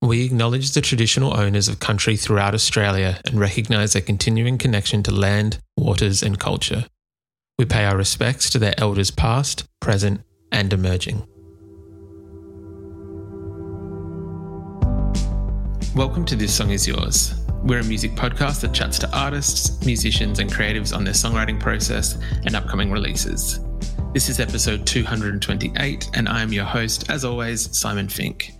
We acknowledge the traditional owners of country throughout Australia and recognise their continuing connection to land, waters, and culture. We pay our respects to their elders past, present, and emerging. Welcome to This Song Is Yours. We're a music podcast that chats to artists, musicians, and creatives on their songwriting process and upcoming releases. This is episode 228, and I am your host, as always, Simon Fink.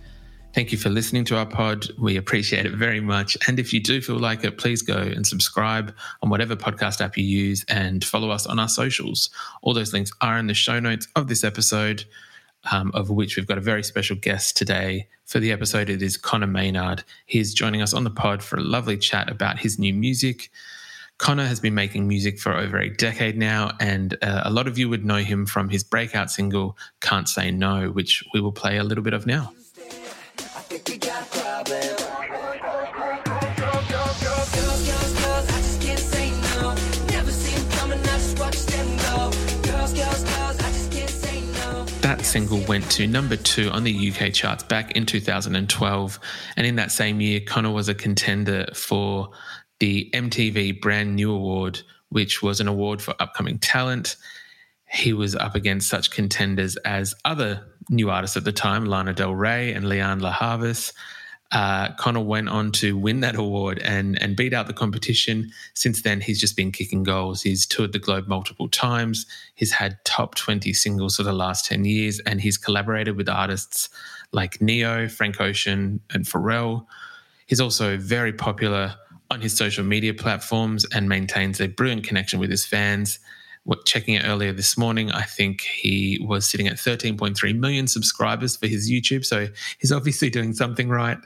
Thank you for listening to our pod. We appreciate it very much. And if you do feel like it, please go and subscribe on whatever podcast app you use and follow us on our socials. All those links are in the show notes of this episode, um, of which we've got a very special guest today. For the episode, it is Conor Maynard. He's joining us on the pod for a lovely chat about his new music. Conor has been making music for over a decade now, and uh, a lot of you would know him from his breakout single, Can't Say No, which we will play a little bit of now. That single went to number two on the UK charts back in 2012. And in that same year, Connor was a contender for the MTV Brand New Award, which was an award for upcoming talent. He was up against such contenders as other new artists at the time, Lana Del Rey and Lianne La Havas. Uh, Conor went on to win that award and and beat out the competition. Since then, he's just been kicking goals. He's toured the globe multiple times. He's had top twenty singles for the last ten years, and he's collaborated with artists like Ne-Yo, Frank Ocean, and Pharrell. He's also very popular on his social media platforms and maintains a brilliant connection with his fans checking it earlier this morning, I think he was sitting at 13.3 million subscribers for his YouTube. So he's obviously doing something right.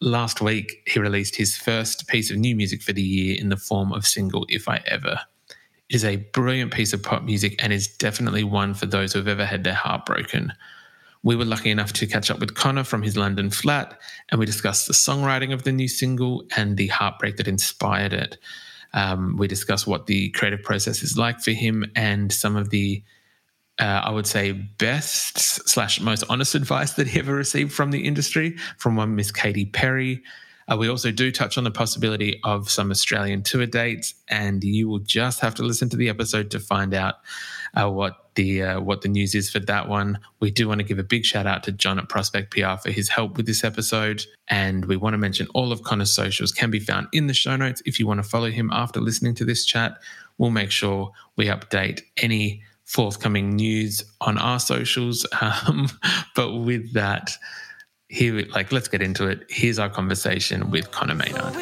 Last week, he released his first piece of new music for the year in the form of single If I Ever. It is a brilliant piece of pop music and is definitely one for those who have ever had their heart broken. We were lucky enough to catch up with Conor from his London flat, and we discussed the songwriting of the new single and the heartbreak that inspired it. Um, we discuss what the creative process is like for him and some of the, uh, I would say, best slash most honest advice that he ever received from the industry from one Miss Katy Perry. Uh, we also do touch on the possibility of some Australian tour dates, and you will just have to listen to the episode to find out uh, what the uh, what the news is for that one. We do want to give a big shout out to John at Prospect PR for his help with this episode, and we want to mention all of Conor's socials can be found in the show notes. If you want to follow him after listening to this chat, we'll make sure we update any forthcoming news on our socials. Um, but with that, here, like, let's get into it. Here's our conversation with Conor Maynard.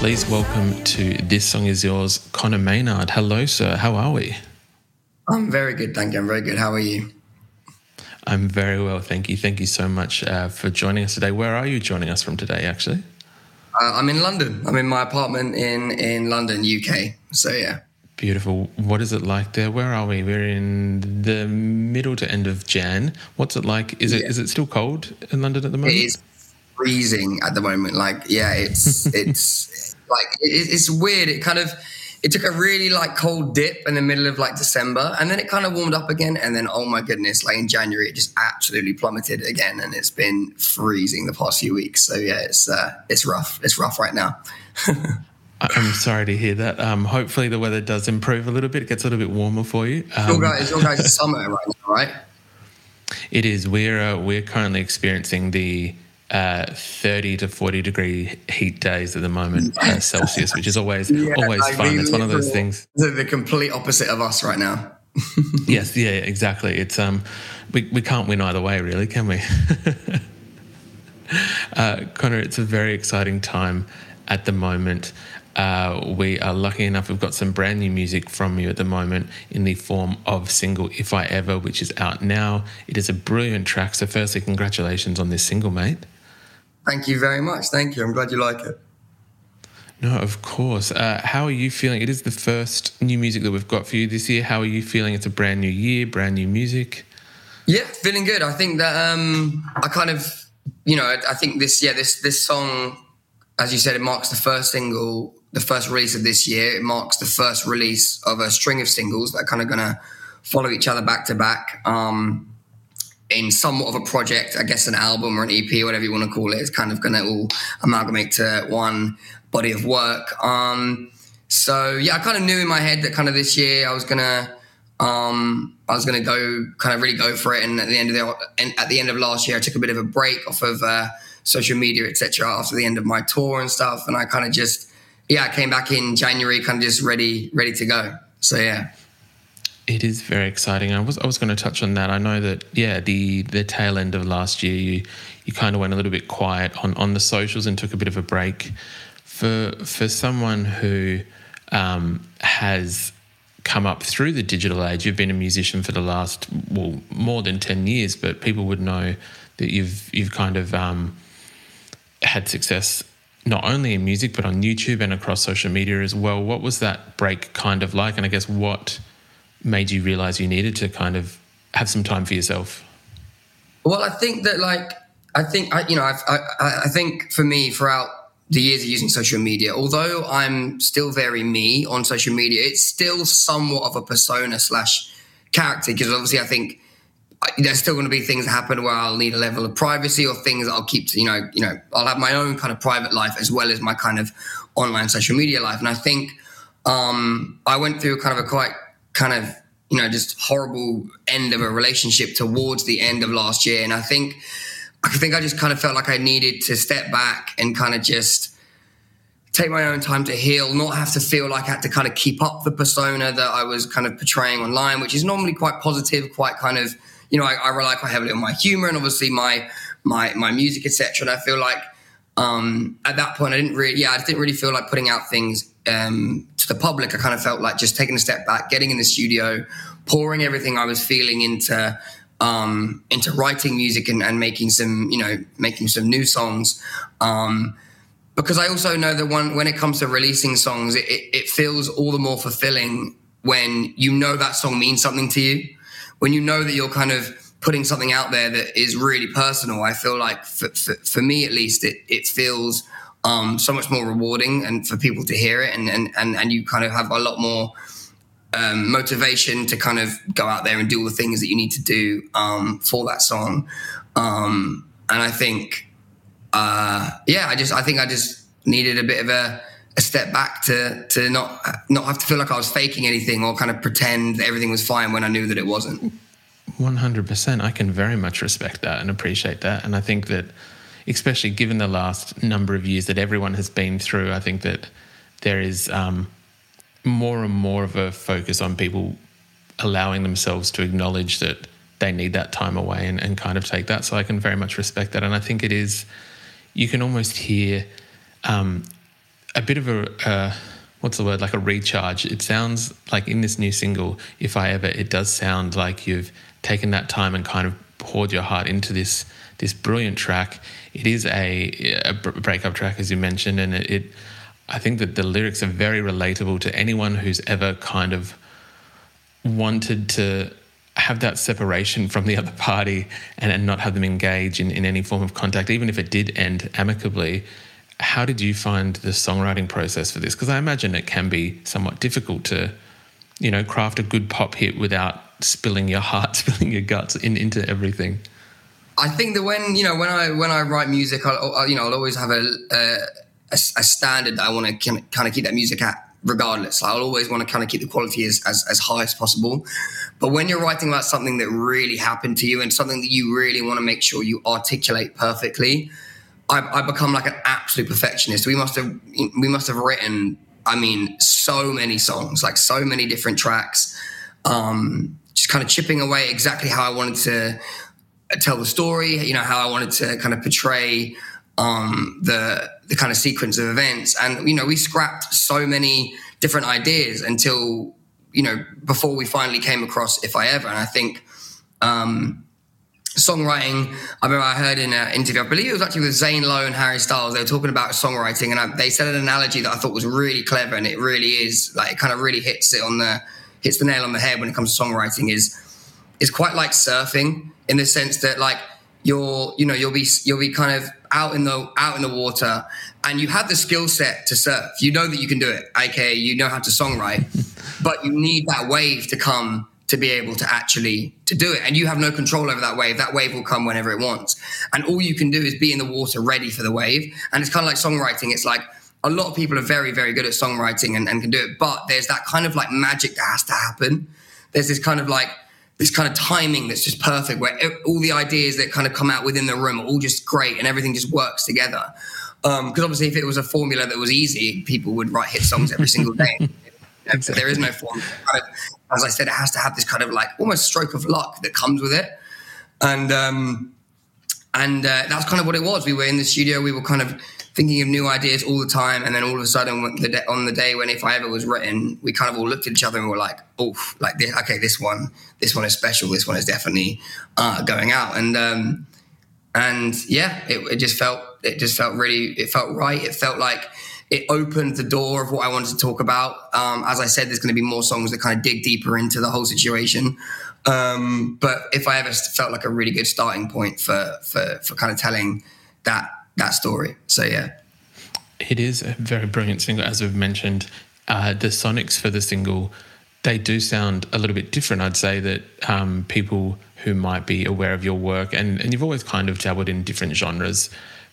Please welcome to This Song Is Yours, Conor Maynard. Hello, sir. How are we? I'm very good, thank you. I'm very good. How are you? I'm very well, thank you. Thank you so much uh, for joining us today. Where are you joining us from today, actually? Uh, I'm in London. I'm in my apartment in, in London, UK. So, yeah. Beautiful. What is it like there? Where are we? We're in the middle to end of Jan. What's it like? Is it yeah. is it still cold in London at the moment? It is freezing at the moment. Like, yeah, it's it's like it, it's weird. It kind of it took a really like cold dip in the middle of like December, and then it kind of warmed up again, and then oh my goodness, like in January, it just absolutely plummeted again, and it's been freezing the past few weeks. So yeah, it's uh, it's rough. It's rough right now. I'm sorry to hear that. Um, hopefully the weather does improve a little bit. It gets a little bit warmer for you. Um, your guys, your guys' summer right now, right? It is. We're uh, we're currently experiencing the uh, 30 to 40 degree heat days at the moment uh, Celsius, which is always yeah, always like fun. It's one of those things. The, the complete opposite of us right now. yes, yeah, exactly. It's um, we we can't win either way, really, can we? Uh, Conor, it's a very exciting time at the moment. Uh, we are lucky enough, we've got some brand new music from you at the moment in the form of single If I Ever, which is out now. It is a brilliant track. So, firstly, congratulations on this single, mate. Thank you very much. Thank you. I'm glad you like it. No, of course. Uh, how are you feeling? It is the first new music that we've got for you this year. How are you feeling? It's a brand new year, brand new music. Yeah, feeling good. I think that um, I kind of, you know, I, I think this, yeah, this this song, as you said, it marks the first single the first release of this year. It marks the first release of a string of singles that are kind of going to follow each other back to back um, in somewhat of a project, I guess an album or an EP, or whatever you want to call it. It's kind of going to all amalgamate to one body of work. Um, so yeah, I kind of knew in my head that kind of this year I was gonna um, I was gonna go kind of really go for it. And at the end of the at the end of last year, I took a bit of a break off of uh, social media, etc. After the end of my tour and stuff, and I kind of just yeah, I came back in January, kind of just ready, ready to go. So yeah. It is very exciting. I was I was going to touch on that. I know that yeah, the the tail end of last year, you you kind of went a little bit quiet on on the socials and took a bit of a break. For for someone who um, has come up through the digital age, you've been a musician for the last well more than ten years, but people would know that you've you've kind of um, had success not only in music but on YouTube and across social media as well. What was that break kind of like? And I guess what made you realize you needed to kind of have some time for yourself? Well, I think that like I think I, you know I've, I I think for me throughout the years of using social media, although I'm still very me on social media, it's still somewhat of a persona slash character because obviously I think there's still going to be things that happen where I'll need a level of privacy or things that I'll keep to, you know, you know, I'll have my own kind of private life as well as my kind of online social media life. And I think um, I went through kind of a quite kind of, you know, just horrible end of a relationship towards the end of last year. And I think, I think I just kind of felt like I needed to step back and kind of just take my own time to heal, not have to feel like I had to kind of keep up the persona that I was kind of portraying online, which is normally quite positive, quite kind of, you know, I, I rely quite heavily on my humor and obviously my my my music, etc. And I feel like um, at that point, I didn't really, yeah, I didn't really feel like putting out things um, to the public. I kind of felt like just taking a step back, getting in the studio, pouring everything I was feeling into um, into writing music and, and, making some, you know, making some new songs. Um, because I also know that when when it comes to releasing songs, it, it, it feels all the more fulfilling when you know that song means something to you when you know that you're kind of putting something out there that is really personal, I feel like for, for, for me at least, it, it feels um, so much more rewarding and for people to hear it. And, and, and, and you kind of have a lot more um, motivation to kind of go out there and do all the things that you need to do um, for that song. Um, and I think, uh, yeah, I just, I think I just needed a bit of a, a step back to to not not have to feel like I was faking anything or kind of pretend everything was fine when I knew that it wasn't. One hundred percent. I can very much respect that and appreciate that, and I think that, especially given the last number of years that everyone has been through, I think that there is um, more and more of a focus on people allowing themselves to acknowledge that they need that time away and, and kind of take that. So I can very much respect that, and I think it is. You can almost hear um, a bit of a uh, what's the word like a recharge. It sounds like in this new single, if I ever, it does sound like you've taken that time and kind of poured your heart into this this brilliant track. It is a, a breakup track, as you mentioned, and it, it I think that the lyrics are very relatable to anyone who's ever kind of wanted to have that separation from the other party and, and not have them engage in, in any form of contact, even if it did end amicably how did you find the songwriting process for this? Because I imagine it can be somewhat difficult to, you know, craft a good pop hit without spilling your heart, spilling your guts in, into everything. I think that when you know when I when I write music, I you know I'll always have a a, a standard that I want to kind of keep that music at, regardless. I'll always want to kind of keep the quality as, as as high as possible. But when you're writing about something that really happened to you and something that you really want to make sure you articulate perfectly, I, I become like an absolute perfectionist. We must have we must have written, I mean, so many songs, like so many different tracks, um, just kind of chipping away exactly how I wanted to tell the story. You know, how I wanted to kind of portray um, the the kind of sequence of events. And you know, we scrapped so many different ideas until you know before we finally came across if I ever. And I think um, songwriting. I remember I heard in an interview, I believe it was actually with Zane Lowe and Harry Styles. They were talking about songwriting, and I, they said an analogy that I thought was really clever, and it really is like it kind of really hits it on the hits the nail on the head when it comes to songwriting. Is is quite like surfing in the sense that like you're you know you'll be you'll be kind of out in the out in the water and you have the skill set to surf. You know that you can do it aka you know how to songwrite but you need that wave to come to be able to actually to do it. And you have no control over that wave. That wave will come whenever it wants. And all you can do is be in the water ready for the wave. And it's kind of like songwriting. It's like a lot of people are very very good at songwriting and, and can do it but there's that kind of like magic that has to happen. There's this kind of like this kind of timing that's just perfect where all the ideas that kind of come out within the room are all just great and everything just works together. Because um, obviously if it was a formula that was easy people would write hit songs every single day. Exactly. there is no formula. Kind of, as i said it has to have this kind of like almost stroke of luck that comes with it. And um, and uh, that's kind of what it was. We were in the studio we were kind of thinking of new ideas all the time. And then all of a sudden, on the day when If I Ever was written, we kind of all looked at each other and were like, "Oh, like this, okay, this one, this one is special. This one is definitely uh, going out." And um, and yeah, it, it just felt it just felt really it felt right. It felt like it opened the door of what I wanted to talk about. Um, as I said, there's going to be more songs that kind of dig deeper into the whole situation. Um, but if I ever felt like a really good starting point for for for kind of telling that that story. So yeah, it is a very brilliant single, as we've mentioned. Uh, the sonics for the single they do sound a little bit different. I'd say that um, people who might be aware of your work, and, and you've always kind of dabbled in different genres,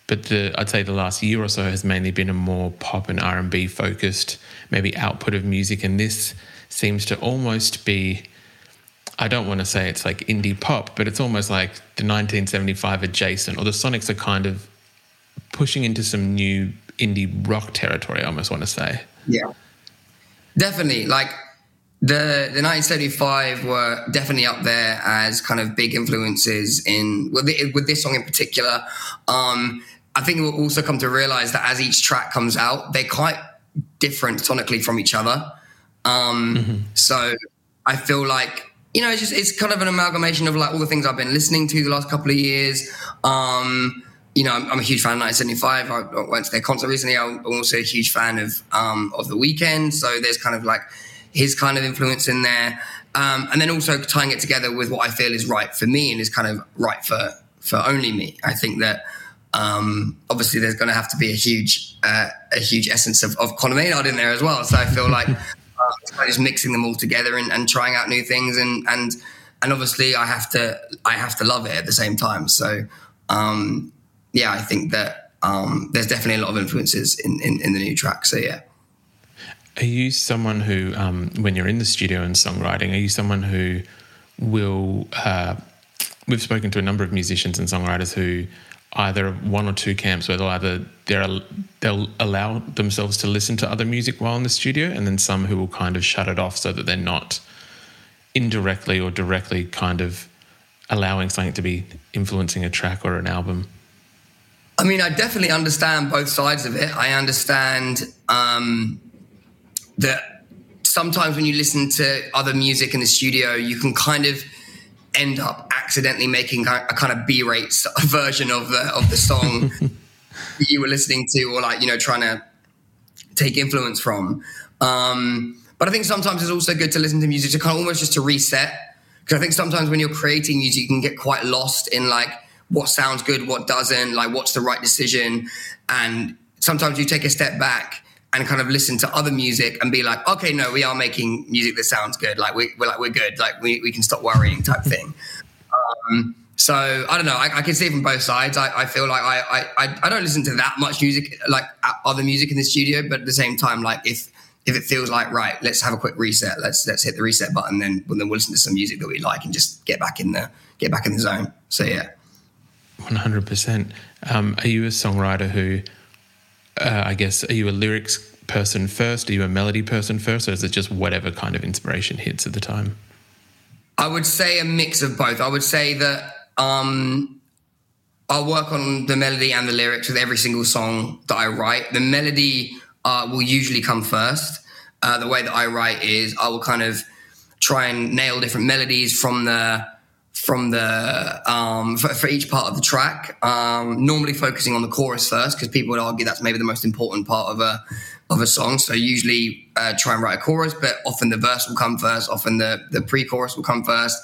but the, I'd say the last year or so has mainly been a more pop and R and B focused, maybe output of music, and this seems to almost be. I don't want to say it's like indie pop, but it's almost like the 1975 adjacent, or the Sonics are kind of pushing into some new indie rock territory. I almost want to say. Yeah, definitely. Like the the 1975 were definitely up there as kind of big influences in with, the, with this song in particular. Um, I think we'll also come to realize that as each track comes out, they're quite different sonically from each other. Um, mm-hmm. So I feel like you know it's just it's kind of an amalgamation of like all the things I've been listening to the last couple of years. Um, you know, I'm, I'm, a huge fan of 1975. I went to their concert recently. I'm also a huge fan of um, of The Weeknd. So there's kind of like his kind of influence in there, um, and then also tying it together with what I feel is right for me and is kind of right for for only me. I think that um, obviously there's going to have to be a huge uh, a huge essence of, of Conor Maynard in there as well. So I feel like uh, just mixing them all together and, and trying out new things and and and obviously I have to I have to love it at the same time. So um, yeah, I think that um, there's definitely a lot of influences in, in, in, the new track. So yeah. Are you someone who, um, when you're in the studio and songwriting, are you someone who will? Uh, we've spoken to a number of musicians and songwriters who either one or two camps where they'll either they'll they'll allow themselves to listen to other music while in the studio, and then some who will kind of shut it off so that they're not indirectly or directly kind of allowing something to be influencing a track or an album. I mean, I definitely understand both sides of it. I understand um, that sometimes when you listen to other music in the studio, you can kind of end up accidentally making a kind of B-rate version of the of the song that you were listening to, or like you know trying to take influence from. Um, but I think sometimes it's also good to listen to music to kind of almost just to reset. Because I think sometimes when you're creating music, you can get quite lost in like what sounds good, what doesn't, like what's the right decision. And sometimes you take a step back and kind of listen to other music and be like, okay, no, we are making music that sounds good. Like we, are like we're good. Like we, we can stop worrying type thing. Um, so I don't know. I, I, can see it from both sides. I, I feel like I, I I don't listen to that much music, like other music in the studio, but at the same time, like if if it feels like right, let's have a quick reset. Let's let's hit the reset button. Then then we'll listen to some music that we like and just get back in the get back in the zone. So yeah. 100%. Um, are you a songwriter who, uh, I guess, are you a lyrics person first? Are you a melody person first? Or is it just whatever kind of inspiration hits at the time? I would say a mix of both. I would say that um, I'll work on the melody and the lyrics with every single song that I write. The melody uh, will usually come first. Uh, the way that I write is I will kind of try and nail different melodies from the from the um, for, for, each part of the track. Um, normally focusing on the chorus first because people would argue that's maybe the most important part of a of a song. So usually uh, try and write a chorus, but often the verse will come first. Often the the pre-chorus will come first,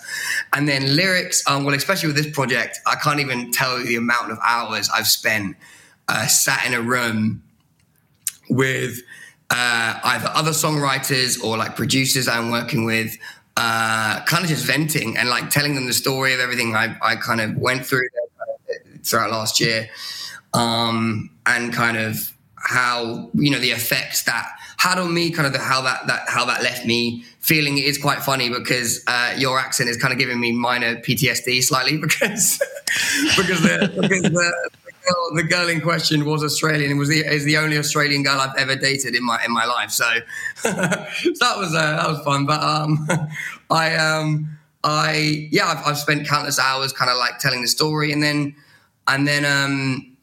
and then lyrics. Um, well, especially with this project, I can't even tell you the amount of hours I've spent uh, sat in a room with uh, either other songwriters or like producers I'm working with uh, kind of just venting and like telling them the story of everything I, I kind of went through throughout last year, um, and kind of how you know the effects that had on me, kind of the, how that that how that left me feeling. It is quite funny because uh, your accent is kind of giving me minor PTSD slightly because because the, because the, girl, the girl in question was Australian and was the, is the only Australian girl I've ever dated in my in my life. So, so that was uh, that was fun. But um, I um, I yeah, I've, I've spent countless hours kind of like telling the story, and then and then um,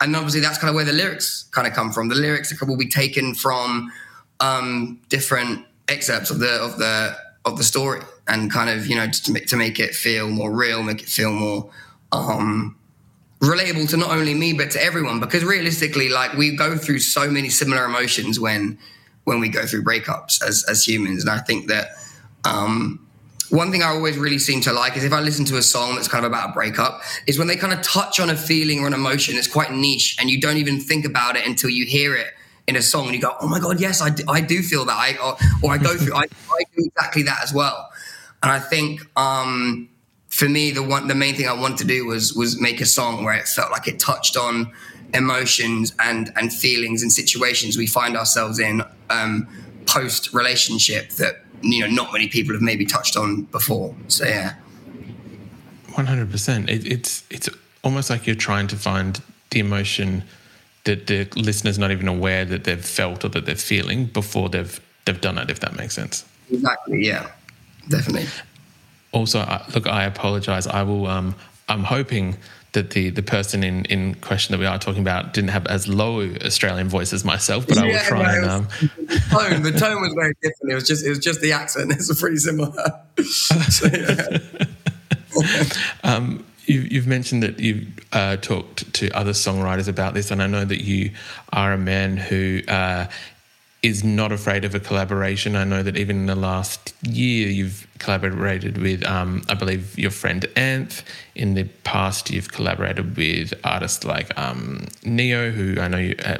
and obviously that's kind of where the lyrics kind of come from. The lyrics will be taken from um, different excerpts of the of the of the story and kind of you know to make, to make it feel more real, make it feel more um, relatable to not only me but to everyone because realistically like we go through so many similar emotions when when we go through breakups as as humans and i think that um one thing I always really seem to like is if I listen to a song that's kind of about a breakup, is when they kind of touch on a feeling or an emotion that's quite niche and you don't even think about it until you hear it in a song and you go, oh my God, yes, I do, I do feel that. I, or, or I go through, I, I do exactly that as well. And I think um, for me, the one, the main thing I wanted to do was was make a song where it felt like it touched on emotions and and feelings and situations we find ourselves in um, post relationship that you know not many people have maybe touched on before. So yeah, one hundred percent. It's it's almost like you're trying to find the emotion that the listener's not even aware that they've felt or that they're feeling before they've they've done it. If that makes sense. Exactly. Yeah. Definitely also, look, I apologize. I will. Um, I'm hoping that the the person in in question that we are talking about didn't have as low Australian voice as myself, but yeah, I will try no, and. Um... the tone, the tone was very different. It was just it was just the accent. It's pretty similar. so, um, you, you've mentioned that you've uh, talked to other songwriters about this, and I know that you are a man who uh, is not afraid of a collaboration. I know that even in the last year, you've collaborated with, um, I believe, your friend Anth. In the past, you've collaborated with artists like um, Ne-Yo, who I know you uh,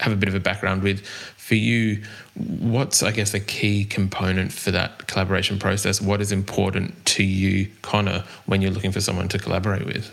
have a bit of a background with. For you, what's, I guess, a key component for that collaboration process? What is important to you, Conor, when you're looking for someone to collaborate with?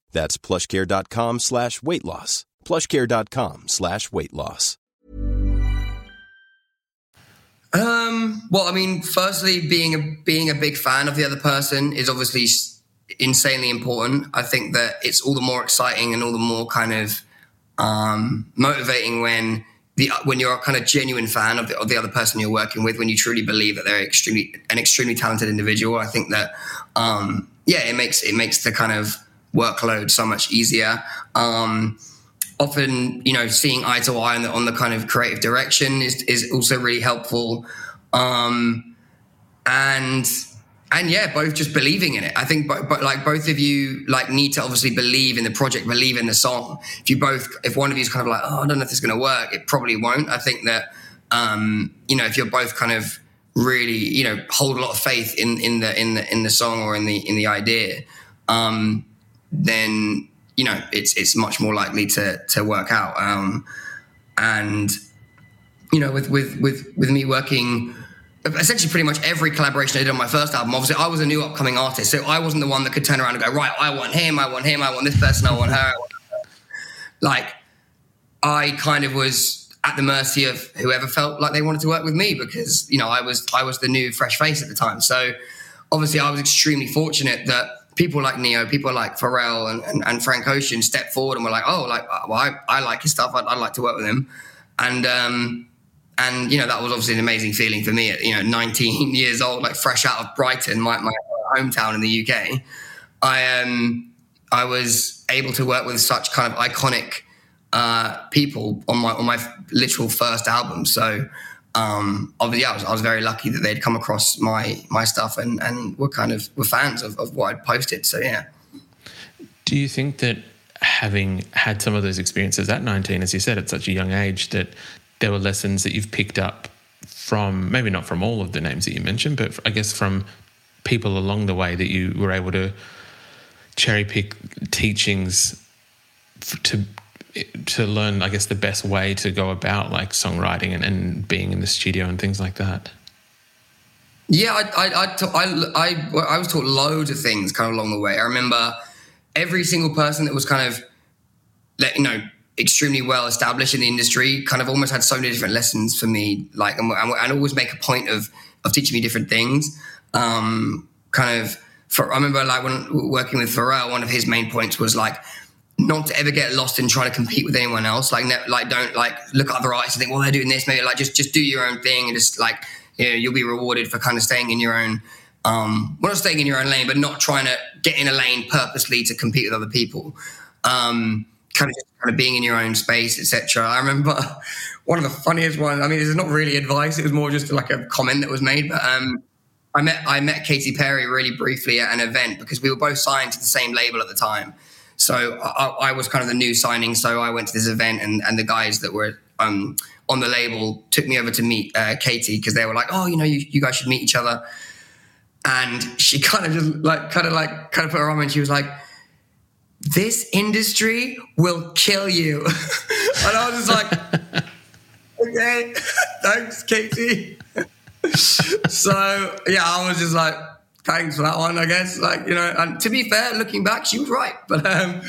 That's plushcare.com slash weight loss. Plushcare.com slash weight loss. Um, well, I mean, firstly, being a being a big fan of the other person is obviously insanely important. I think that it's all the more exciting and all the more kind of um, motivating when the when you're a kind of genuine fan of the, of the other person you're working with, when you truly believe that they're extremely an extremely talented individual. I think that um, yeah, it makes it makes the kind of workload so much easier. Um, often, you know, seeing eye to eye on the, on the kind of creative direction is is also really helpful. Um, and and yeah, both just believing in it. I think, but, but like both of you, like need to obviously believe in the project, believe in the song. If you both, if one of you is kind of like, oh, I don't know if is going to work, it probably won't. I think that, um, you know, if you're both kind of really, you know, hold a lot of faith in in the in the in the song or in the in the idea, um, then you know it's it's much more likely to to work out. Um, and you know, with with with with me working essentially pretty much every collaboration I did on my first album. Obviously, I was a new upcoming artist, so I wasn't the one that could turn around and go, right, I want him, I want him, I want this person, I want her. I want her. Like, I kind of was at the mercy of whoever felt like they wanted to work with me because you know I was I was the new fresh face at the time. So obviously, I was extremely fortunate that people like Ne-Yo, people like Pharrell and, and, and, Frank Ocean stepped forward and were like, oh, like well, I, I like his stuff, I'd, I'd like to work with him, and um, and you know that was obviously an amazing feeling for me at you know 19 years old like fresh out of brighton my, my hometown in the uk i um i was able to work with such kind of iconic uh, people on my on my literal first album. So um obviously yeah, I was, I was very lucky that they'd come across my my stuff and and were kind of were fans of, of what i'd posted so yeah. Do you think that having had some of those experiences at 19 as you said at such a young age that there were lessons that you've picked up from maybe not from all of the names that you mentioned, but I guess from people along the way that you were able to cherry pick teachings to to learn, I guess, the best way to go about like songwriting and, and being in the studio and things like that. Yeah, I I, I, I, I was taught loads of things kind of along the way. I remember every single person that was kind of, you know, extremely well established in the industry, kind of almost had so many different lessons for me, like, and, and always make a point of, of teaching me different things. Um, kind of, for, I remember like when working with Pharrell, one of his main points was like, not to ever get lost in trying to compete with anyone else. Like, ne- like don't like look at other artists and think, well, they're doing this. Maybe like just just do your own thing and just like you know you'll be rewarded for kind of staying in your own. Um, well, not staying in your own lane, but not trying to get in a lane purposely to compete with other people. Um, kind of kind of being in your own space, etc. I remember one of the funniest ones. I mean, this is not really advice; it was more just like a comment that was made. But um, I met I met Katy Perry really briefly at an event because we were both signed to the same label at the time. So I, I was kind of the new signing. So I went to this event, and and the guys that were um, on the label took me over to meet uh, Katy because they were like, "Oh, you know, you, you guys should meet each other." And she kind of just like kind of like kind of put her arm, and she was like this industry will kill you. and I was just like, okay, thanks, Katy. so yeah, I was just like, thanks for that one, I guess. Like, you know, and to be fair, looking back, she was right. But um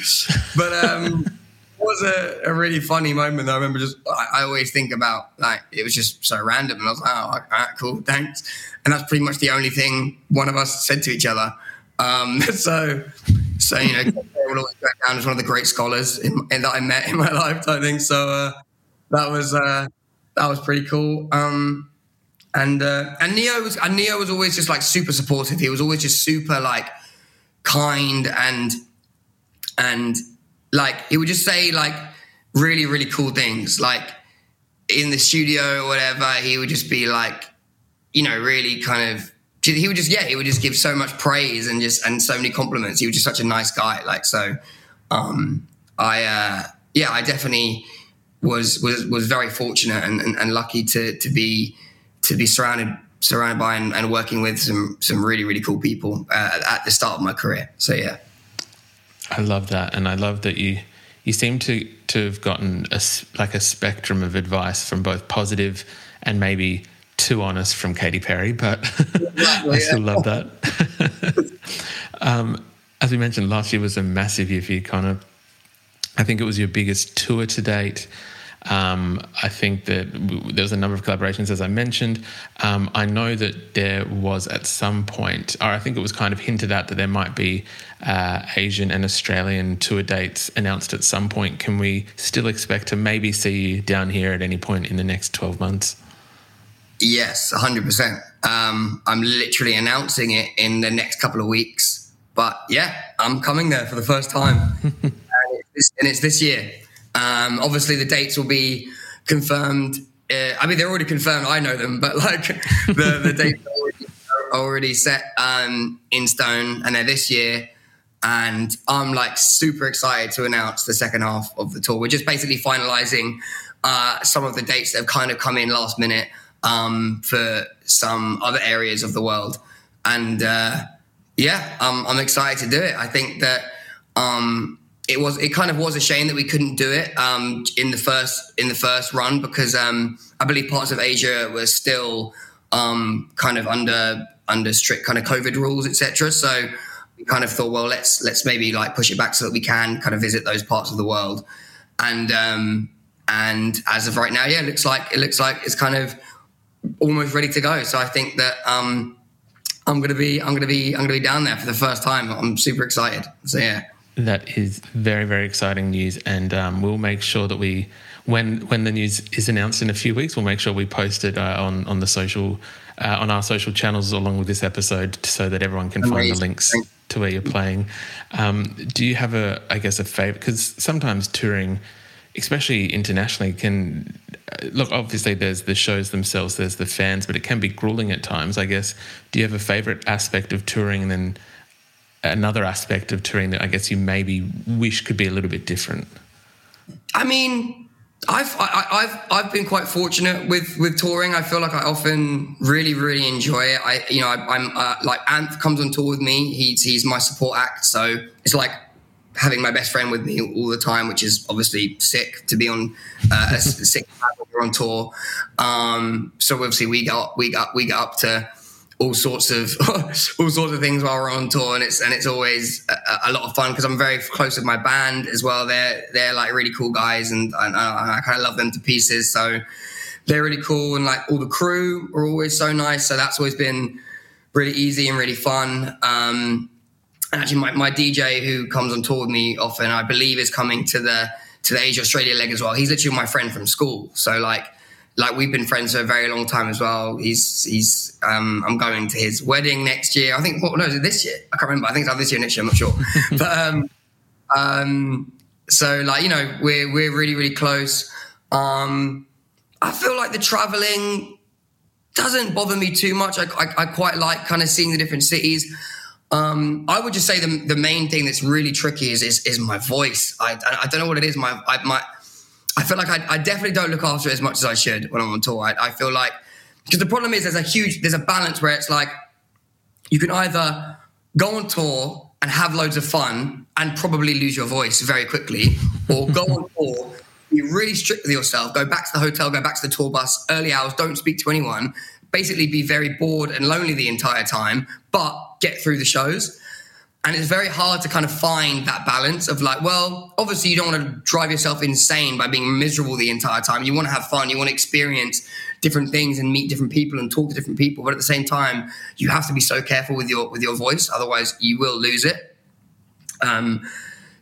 but um it was a, a really funny moment. I remember just I, I, always think about like it was just so random and I was like, oh all right, cool, thanks. And that's pretty much the only thing one of us said to each other. Um, so so you know, always down as one of the great scholars in, in, that I met in my lifetime. I think so. Uh, that was uh, that was pretty cool. Um, and uh, and Ne-Yo was and Ne-Yo was always just like super supportive. He was always just super like kind and and like he would just say like really really cool things like in the studio or whatever. He would just be like you know really kind of he would just yeah he would just give so much praise and just and so many compliments he was just such a nice guy like so um i uh yeah i definitely was was was very fortunate and, and, and lucky to to be to be surrounded surrounded by and, and working with some some really really cool people uh, at the start of my career so yeah i love that and i love that you you seem to to have gotten a like a spectrum of advice from both positive and maybe too honest from Katy Perry, but I still love that. um, as we mentioned, last year was a massive year for you, Conor. I think it was your biggest tour to date. Um, I think that w- there was a number of collaborations, as I mentioned. Um, I know that there was at some point, or I think it was kind of hinted at that there might be uh, Asian and Australian tour dates announced at some point. Can we still expect to maybe see you down here at any point in the next 12 months? Yes, 100%. Um, I'm literally announcing it in the next couple of weeks. But yeah, I'm coming there for the first time. and, it's, and, it's, this year. Um, obviously, the dates will be confirmed. Uh, I mean, they're already confirmed. I know them, but like the, the dates are already, are already set um, in stone and they're this year. And I'm like super excited to announce the second half of the tour. We're just basically finalizing uh, some of the dates that have kind of come in last minute um, for some other areas of the world. And uh, yeah, I'm excited to do it. I think that um, it was it kind of was a shame that we couldn't do it um, in the first in the first run because um, I believe parts of Asia were still um, kind of under under strict kind of COVID rules, etc. So we kind of thought, well, let's let's maybe like push it back so that we can kind of visit those parts of the world. And um, and as of right now, yeah, it looks like it looks like it's kind of almost ready to go. So I think that um, I'm gonna be I'm gonna be I'm gonna be down there for the first time. I'm super excited. So yeah. That is very very exciting news, and um, we'll make sure that we when when the news is announced in a few weeks, we'll make sure we post it uh, on on the social uh, on our social channels along with this episode, so that everyone can Amazing. find the links to where you're playing. Um, do you have a I guess a favorite? Because sometimes touring especially internationally, can uh, look. Obviously, there's the shows themselves, there's the fans, but it can be grueling at times. I guess. Do you have a favorite aspect of touring, and then another aspect of touring that I guess you maybe wish could be a little bit different? I mean, I've I, have I've been quite fortunate with with touring. I feel like I often really really enjoy it. I you know I, am uh, like Anth comes on tour with me. He's he's my support act, so it's like having my best friend with me all the time, which is obviously sick to be on uh, a sick we're on tour. Um, so obviously we got we got we got up to all sorts of all sorts of things while we're on tour, and it's and it's always a, a lot of fun because I'm very close with my band as well. They're they're like really cool guys, and, and I, I kind of love them to pieces. So they're really cool, and like all the crew are always so nice. So that's always been really easy and really fun. Um, and actually my, my DJ who comes on tour with me often, I believe is coming to the to the Asia Australia leg as well. He's literally my friend from school. So like like we've been friends for a very long time as well. He's he's um, I'm going to his wedding next year. I think what no, is it this year? I can't remember. I think it's either this year next year, I'm not sure. but um um so like, you know, we're we're really, really close. Um I feel like the traveling doesn't bother me too much. I, I, I quite like kind of seeing the different cities. Um, I would just say the, the main thing that's really tricky is is, is my voice. I, I don't know what it is. My I, my I feel like I, I definitely don't look after it as much as I should when I'm on tour. I, I feel like because the problem is there's a huge there's a balance where it's like you can either go on tour and have loads of fun and probably lose your voice very quickly, or go on tour, be really strict with yourself, go back to the hotel, go back to the tour bus, early hours, don't speak to anyone, basically be very bored and lonely the entire time, but get through the shows. And it's very hard to kind of find that balance of like, well, obviously you don't want to drive yourself insane by being miserable the entire time. You want to have fun. You want to experience different things and meet different people and talk to different people. But at the same time, you have to be so careful with your with your voice, otherwise you will lose it. Um,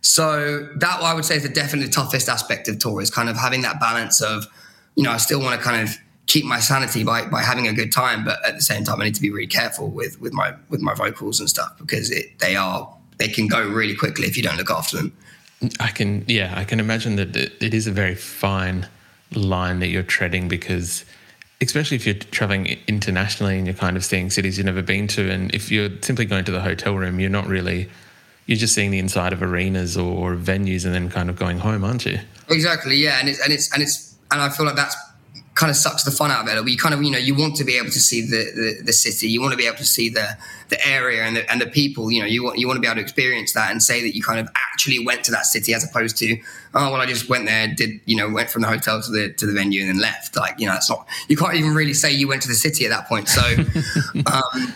so that I would say is the definitely toughest aspect of tour is kind of having that balance of, you know, I still want to kind of keep my sanity by by having a good time, but at the same time, I need to be really careful with with my with my vocals and stuff because it, they are they can go really quickly if you don't look after them. I can yeah, I can imagine that it is a very fine line that you're treading because especially if you're traveling internationally and you're kind of seeing cities you've never been to and if you're simply going to the hotel room you're not really you're just seeing the inside of arenas or venues and then kind of going home aren't you exactly yeah and it's and it's and it's and i feel like that's kind of sucks the fun out of it. You kind of, you know, you want to be able to see the, the, the, city, you want to be able to see the the area and the, and the people. You know, you want you want to be able to experience that and say that you kind of actually went to that city as opposed to, oh well, I just went there, did you know, went from the hotel to the to the venue and then left. Like, you know, it's not you can't even really say you went to the city at that point. So. um,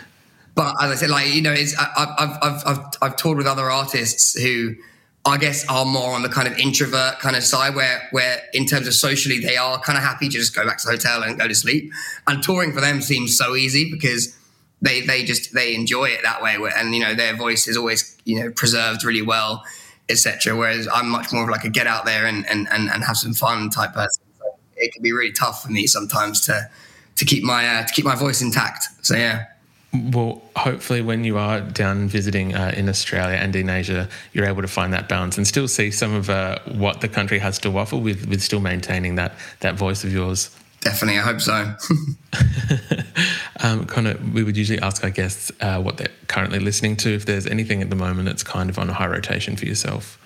but as I said, like you know, it's I, I've I've I've I've toured with other artists who I guess are more on the kind of introvert kind of side where where in terms of socially they are kind of happy to just go back to the hotel and go to sleep. And touring for them seems so easy because they they just they enjoy it that way and you know their voice is always you know preserved really well etc whereas i'm much more of like a get out there and and and, and have some fun type person. So it can be really tough for me sometimes to to keep my uh, to keep my voice intact. So yeah well, hopefully, when you are down visiting uh, in Australia and in Asia, you're able to find that balance and still see some of uh, what the country has to offer, with with still maintaining that that voice of yours. Definitely, I hope so. um, kind of, we would usually ask our guests uh, what they're currently listening to. If there's anything at the moment that's kind of on a high rotation for yourself.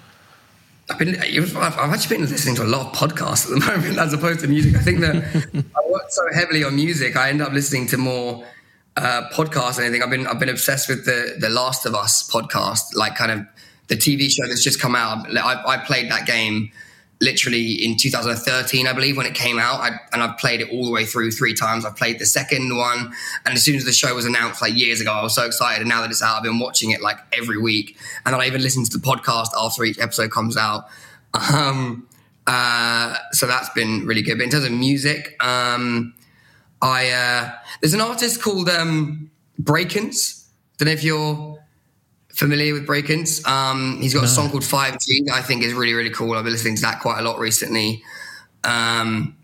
I've been, I've actually been listening to a lot of podcasts at the moment as opposed to music. I think that I work so heavily on music, I end up listening to more uh, podcasts and anything. I've been, I've been obsessed with the the Last of Us podcast, like kind of the TV show that's just come out. I, I played that game literally in 2013, I believe, when it came out. I, and I've played it all the way through three times. I've played the second one. And as soon as the show was announced like years ago, I was so excited. And now that it's out, I've been watching it like every week. And then I even listen to the podcast after each episode comes out. Um, uh, so that's been really good. But in terms of music, um, I uh, there's an artist called um, Brakence. Don't know if you're familiar with Brakence. Um, he's got no. a song called 5G that I think is really, really cool. I've been listening to that quite a lot recently. Um,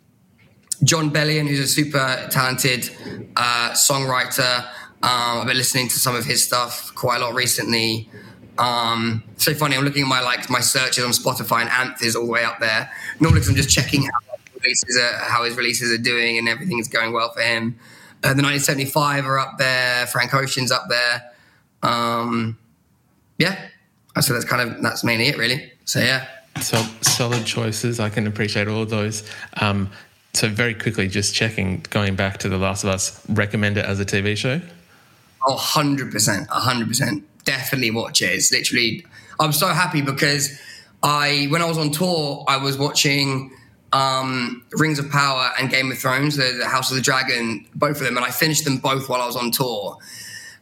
Jon Bellion, who's a super talented uh, songwriter. Um, I've been listening to some of his stuff quite a lot recently. Um, so funny. I'm looking at my like my searches on Spotify, and Anth is all the way up there. Normally, I'm just checking how releases are, how his releases are doing, and everything is going well for him. Uh, the 1975 are up there. Frank Ocean's up there. Um, yeah, so that's kind of that's mainly it, really. So yeah. So solid choices. I can appreciate all of those. Um, so very quickly, just checking, going back to The Last of Us, recommend it as a TV show? Oh, 100%. 100%. Definitely watch it. It's literally, I'm so happy because I, when I was on tour, I was watching um, Rings of Power and Game of Thrones, the, the House of the Dragon, both of them, and I finished them both while I was on tour.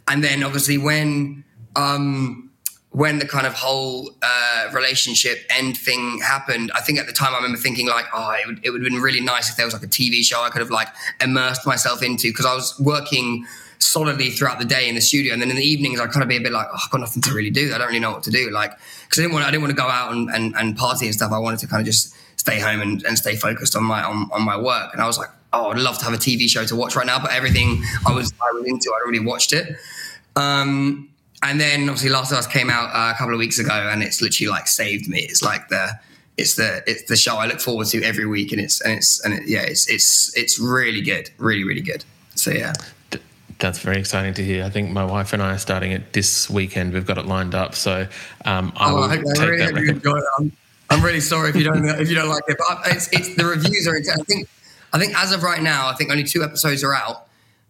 And then obviously when, um, when the kind of whole uh, relationship end thing happened, I think at the time I remember thinking like, oh, it would, it would have been really nice if there was like a TV show I could have like immersed myself into because I was working solidly throughout the day in the studio, and then in the evenings I kind of be a bit like, oh, I've got nothing to really do. I don't really know what to do, like because I didn't want I didn't want to go out and, and, and, party and stuff. I wanted to kind of just stay home and, and stay focused on my on, on my work. And I was like, oh, I'd love to have a TV show to watch right now, but everything I was I was into, I'd already watched it. Um, and then obviously Last of Us came out uh, a couple of weeks ago, and it's literally like saved me. It's like the it's the it's the show I look forward to every week, and it's and it's and it, yeah, it's it's it's really good, really really good. So yeah. That's very exciting to hear. I think my wife and I are starting it this weekend. We've got it lined up, so um, I oh, will I take really that. Recommend- I'm, really sorry if you don't if you don't like it, but it's, it's the reviews are. I think I think as of right now, I think only two episodes are out,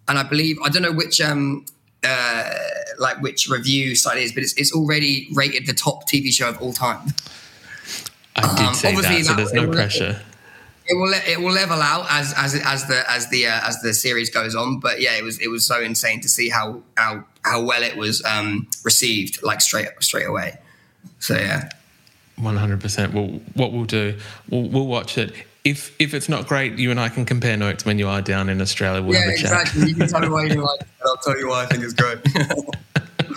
and I believe I don't know which um, uh, like which review site it is, but it's, it's already rated the top TV show of all time. I did um, say that, so there's no it pressure. It, will it will level out as as as the as the uh, as the series goes on. But yeah, it was it was so insane to see how how how well it was um, received like straight straight away. So yeah. One hundred percent. Well, what we'll do, we'll, we'll watch it if if it's not great, you and I can compare notes when you are down in Australia. We'll yeah, exactly. You can tell me why you like it, I'll tell you why I think it's great.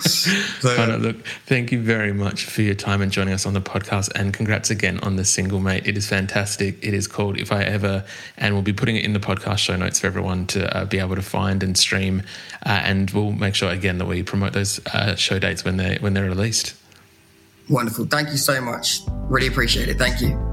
so, yeah. look, thank you very much for your time and joining us on the podcast. And congrats again on the single, mate. It is fantastic. It is called If I Ever, and we'll be putting it in the podcast show notes for everyone to uh, be able to find and stream. Uh, and we'll make sure again that we promote those uh, show dates when they when they're released. Wonderful. Thank you so much. Really appreciate it. Thank you.